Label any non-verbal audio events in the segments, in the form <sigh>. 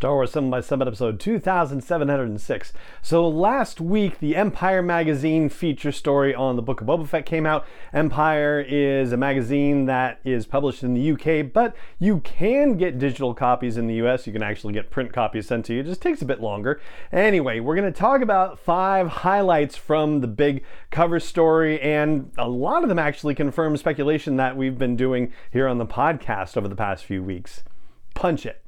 Star Wars 7 by 7 episode 2706. So last week, the Empire magazine feature story on the Book of Boba Fett came out. Empire is a magazine that is published in the UK, but you can get digital copies in the US. You can actually get print copies sent to you. It just takes a bit longer. Anyway, we're going to talk about five highlights from the big cover story, and a lot of them actually confirm speculation that we've been doing here on the podcast over the past few weeks. Punch it.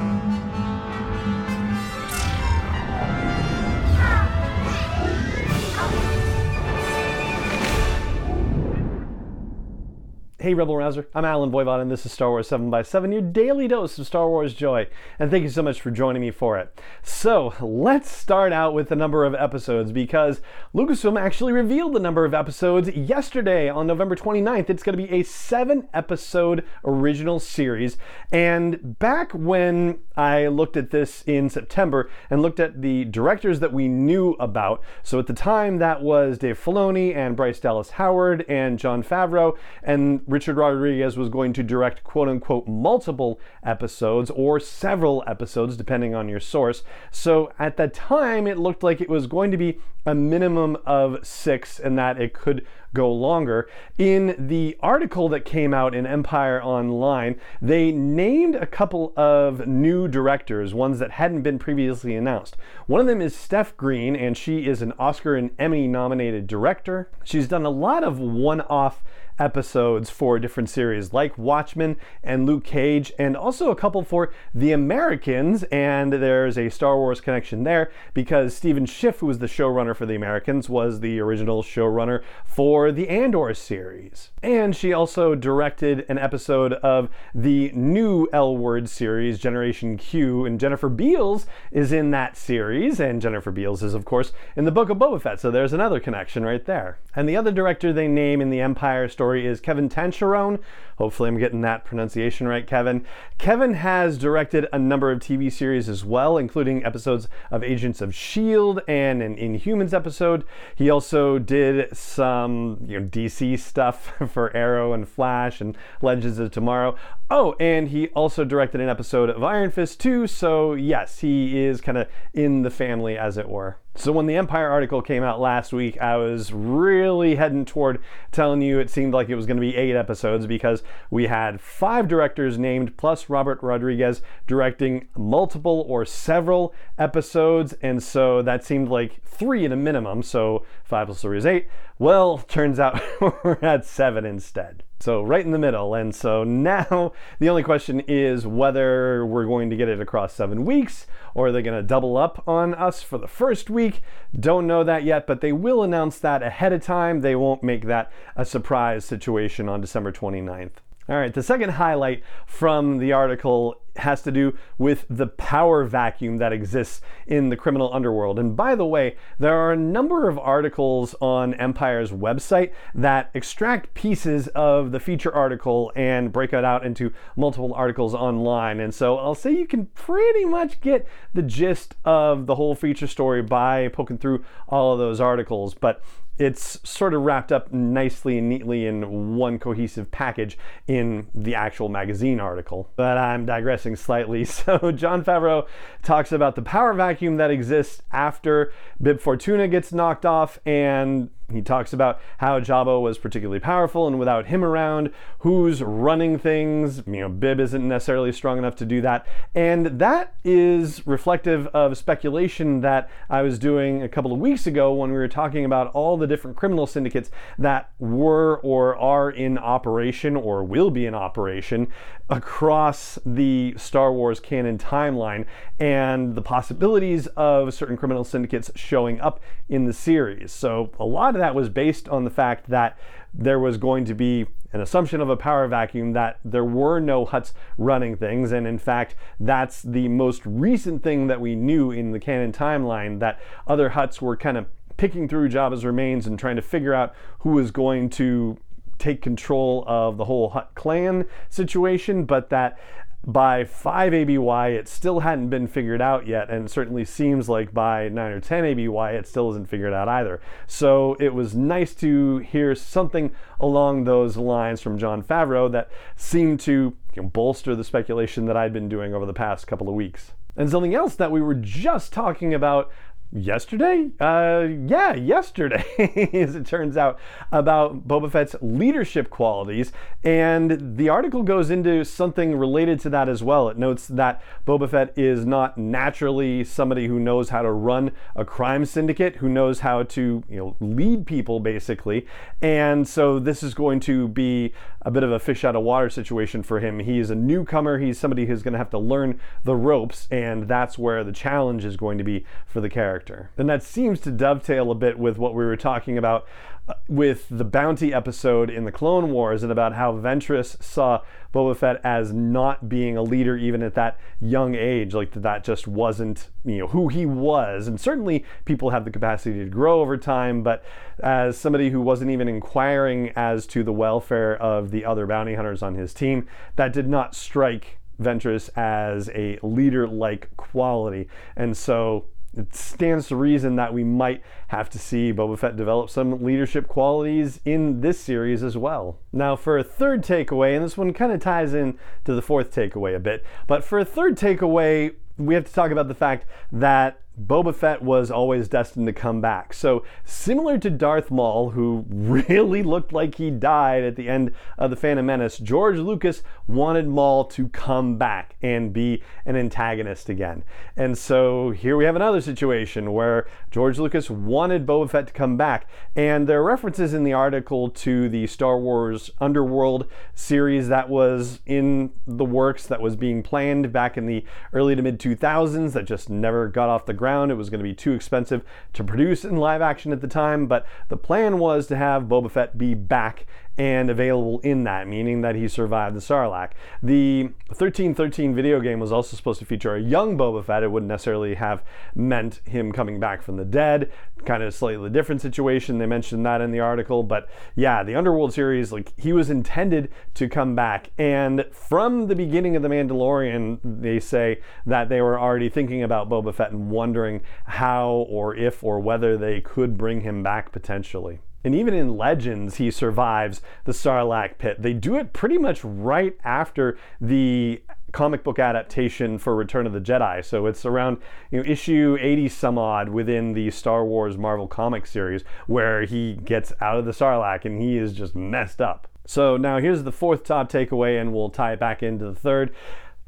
Hey Rebel Rouser, I'm Allen Voivod and this is Star Wars 7 by 7 your daily dose of Star Wars joy. And thank you so much for joining me for it. So let's start out with the number of episodes because Lucasfilm actually revealed the number of episodes yesterday on November 29th. It's going to be a seven episode original series. And back when I looked at this in September and looked at the directors that we knew about, so at the time that was Dave Filoni and Bryce Dallas Howard and Jon Favreau and Richard Rodriguez was going to direct quote unquote multiple episodes or several episodes, depending on your source. So at the time, it looked like it was going to be a minimum of six and that it could go longer. In the article that came out in Empire Online, they named a couple of new directors, ones that hadn't been previously announced. One of them is Steph Green, and she is an Oscar and Emmy nominated director. She's done a lot of one off episodes for different series like Watchmen and Luke Cage, and also a couple for The Americans. And there's a Star Wars connection there because Stephen Schiff, who was the showrunner for The Americans, was the original showrunner for the Andor series. And she also directed an episode of the new L Word series, Generation Q, and Jennifer Beals is in that series, and Jennifer Beals is, of course, in the Book of Boba Fett, so there's another connection right there. And the other director they name in the Empire story is Kevin Tancharoen. Hopefully, I'm getting that pronunciation right, Kevin. Kevin has directed a number of TV series as well, including episodes of Agents of S.H.I.E.L.D. and an Inhumans episode. He also did some you know, DC stuff <laughs> for Arrow and Flash and Legends of Tomorrow. Oh, and he also directed an episode of Iron Fist 2, so yes, he is kind of in the family, as it were. So when the Empire article came out last week, I was really heading toward telling you it seemed like it was going to be eight episodes because we had five directors named plus Robert Rodriguez directing multiple or several episodes, and so that seemed like three at a minimum. So five plus three is eight. Well, turns out <laughs> we're at seven instead. So right in the middle. And so now <laughs> the only question is whether we're going to get it across seven weeks or are they going to double up on us for the first week? Don't know that yet, but they will announce that ahead of time. They won't make that a surprise situation on December 29th. All right, the second highlight from the article has to do with the power vacuum that exists in the criminal underworld. And by the way, there are a number of articles on Empire's website that extract pieces of the feature article and break it out into multiple articles online. And so I'll say you can pretty much get the gist of the whole feature story by poking through all of those articles. But it's sort of wrapped up nicely and neatly in one cohesive package in the actual magazine article. But I'm digressing slightly. <laughs> So, Jon Favreau talks about the power vacuum that exists after Bib Fortuna gets knocked off and he talks about how Jabba was particularly powerful, and without him around, who's running things? You know, Bib isn't necessarily strong enough to do that. And that is reflective of speculation that I was doing a couple of weeks ago when we were talking about all the different criminal syndicates that were or are in operation or will be in operation across the Star Wars canon timeline and the possibilities of certain criminal syndicates showing up in the series. So, a lot of that was based on the fact that there was going to be an assumption of a power vacuum that there were no Hutts running things. And in fact, that's the most recent thing that we knew in the canon timeline that other Hutts were kind of picking through Jabba's remains and trying to figure out who was going to take control of the whole Hutt clan situation, but that by 5 ABY, it still hadn't been figured out yet, and certainly seems like by 9 or 10 ABY, it still isn't figured out either. So it was nice to hear something along those lines from Jon Favreau that seemed to you know, bolster the speculation that I'd been doing over the past couple of weeks. And something else that we were just talking about yesterday? Uh, yeah, yesterday, <laughs> as it turns out, about Boba Fett's leadership qualities. And the article goes into something related to that as well. It notes that Boba Fett is not naturally somebody who knows how to run a crime syndicate, who knows how to, you know, lead people basically. And so this is going to be a bit of a fish out of water situation for him. He is a newcomer, he's somebody who's going to have to learn the ropes, and that's where the challenge is going to be for the character character. And that seems to dovetail a bit with what we were talking about uh, with the bounty episode in the Clone Wars and about how Ventress saw Boba Fett as not being a leader even at that young age, like that just wasn't you know who he was. And certainly people have the capacity to grow over time, but as somebody who wasn't even inquiring as to the welfare of the other bounty hunters on his team, that did not strike Ventress as a leader like quality. And so it stands to reason that we might have to see Boba Fett develop some leadership qualities in this series as well. Now, for a third takeaway, and this one kind of ties in to the fourth takeaway a bit, but for a third takeaway, we have to talk about the fact that Boba Fett was always destined to come back. So, similar to Darth Maul, who <laughs> really looked like he died at the end of The Phantom Menace, George Lucas wanted Maul to come back and be an antagonist again. And so, here we have another situation where George Lucas wanted Boba Fett to come back. And there are references in the article to the Star Wars Underworld series that was in the works, that was being planned back in the early to mid 2000s, that just never got off the ground. It was going to be too expensive to produce in live action at the time, but the plan was to have Boba Fett be back and available in that, meaning that he survived the Sarlacc. The 1313 video game was also supposed to feature a young Boba Fett. It wouldn't necessarily have meant him coming back from the dead. Kind of a slightly different situation. They mentioned that in the article, but yeah, the Underworld series, like he was intended to come back. And from the beginning of The Mandalorian, they say that they were already thinking about Boba Fett and wondering how or if or whether they could bring him back potentially. And even in Legends, he survives the Sarlacc pit. They do it pretty much right after the comic book adaptation for Return of the Jedi. So it's around you know, issue 80 some odd within the Star Wars Marvel comic series where he gets out of the Sarlacc and he is just messed up. So now here's the fourth top takeaway, and we'll tie it back into the third.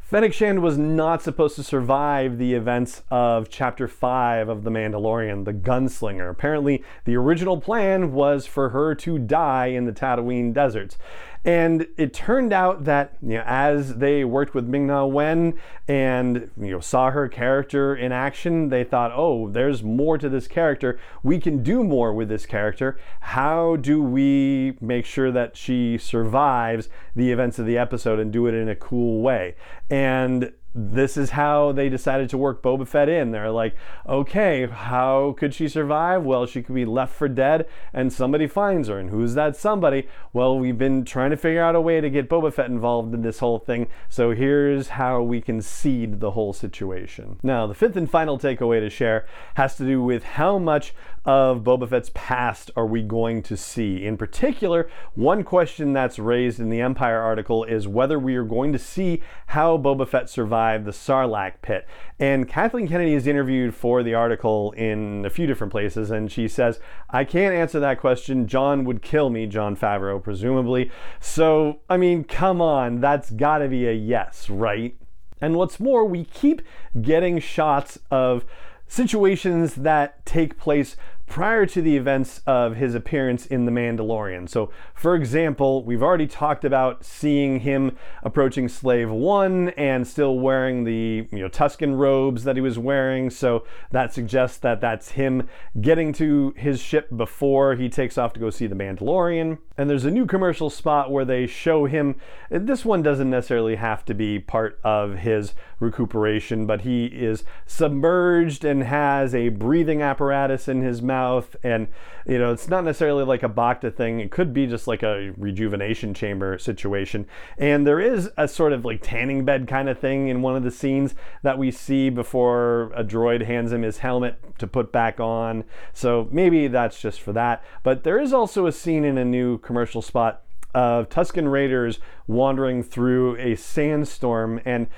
Fennec Shand was not supposed to survive the events of Chapter 5 of The Mandalorian, the Gunslinger. Apparently, the original plan was for her to die in the Tatooine deserts. And it turned out that you know, as they worked with Ming Na Wen and you know, saw her character in action, they thought, oh, there's more to this character. We can do more with this character. How do we make sure that she survives the events of the episode and do it in a cool way? And this is how they decided to work Boba Fett in. They're like, okay, how could she survive? Well, she could be left for dead and somebody finds her. And who's that somebody? Well, we've been trying to figure out a way to get Boba Fett involved in this whole thing. So here's how we can seed the whole situation. Now, the fifth and final takeaway to share has to do with how much of Boba Fett's past are we going to see? In particular, one question that's raised in the Empire article is whether we are going to see how Boba Fett survived the Sarlacc pit. And Kathleen Kennedy is interviewed for the article in a few different places, and she says, I can't answer that question. Jon would kill me, Jon Favreau, presumably. So, I mean, come on, that's gotta be a yes, right? And what's more, we keep getting shots of situations that take place prior to the events of his appearance in The Mandalorian. So, for example, we've already talked about seeing him approaching Slave One and still wearing the you know Tusken robes that he was wearing. So that suggests that that's him getting to his ship before he takes off to go see The Mandalorian. And there's a new commercial spot where they show him. This one doesn't necessarily have to be part of his recuperation, but he is submerged and has a breathing apparatus in his mouth. And, you know, it's not necessarily like a Bacta thing, it could be just like a rejuvenation chamber situation. And there is a sort of like tanning bed kind of thing in one of the scenes that we see before a droid hands him his helmet to put back on. So maybe that's just for that. But there is also a scene in a new commercial spot of Tusken Raiders wandering through a sandstorm and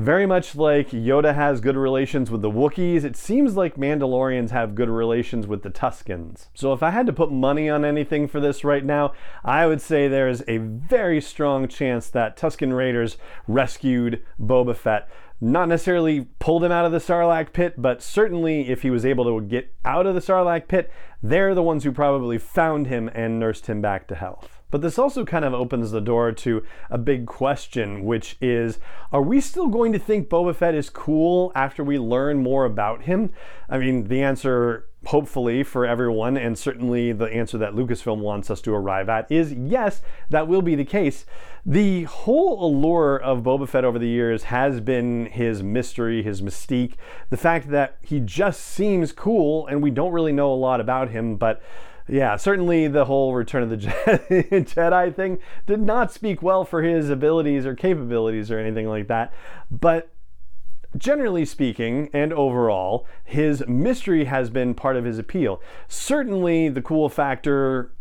Very much like Yoda has good relations with the Wookiees, it seems like Mandalorians have good relations with the Tuskens. So if I had to put money on anything for this right now, I would say there's a very strong chance that Tusken Raiders rescued Boba Fett not necessarily pulled him out of the Sarlacc pit, but certainly if he was able to get out of the Sarlacc pit, they're the ones who probably found him and nursed him back to health. But this also kind of opens the door to a big question, which is are we still going to think Boba Fett is cool after we learn more about him? I mean, the answer hopefully for everyone, and certainly the answer that Lucasfilm wants us to arrive at, is yes, that will be the case. The whole allure of Boba Fett over the years has been his mystery, his mystique, the fact that he just seems cool and we don't really know a lot about him, but yeah, certainly the whole Return of the <laughs> Jedi thing did not speak well for his abilities or capabilities or anything like that. But generally speaking and overall, his mystery has been part of his appeal. Certainly, the cool factor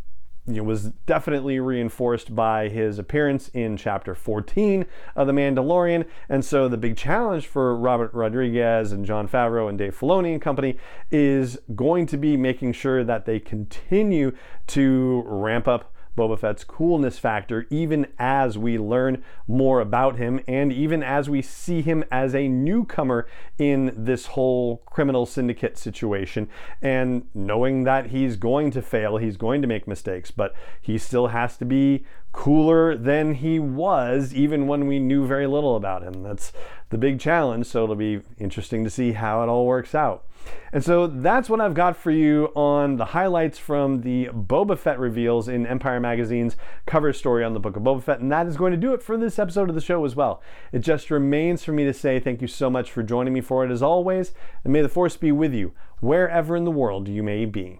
you know, was definitely reinforced by his appearance in chapter 14 of The Mandalorian. And so the big challenge for Robert Rodriguez and Jon Favreau and Dave Filoni and company is going to be making sure that they continue to ramp up Boba Fett's coolness factor, even as we learn more about him and even as we see him as a newcomer in this whole criminal syndicate situation. And knowing that he's going to fail, he's going to make mistakes, but he still has to be cooler than he was even when we knew very little about him. That's the big challenge, so it'll be interesting to see how it all works out. And so that's what I've got for you on the highlights from the Boba Fett reveals in Empire Magazine's cover story on the Book of Boba Fett. And that is going to do it for this episode of the show as well. It just remains for me to say thank you so much for joining me for it as always. And may the Force be with you wherever in the world you may be.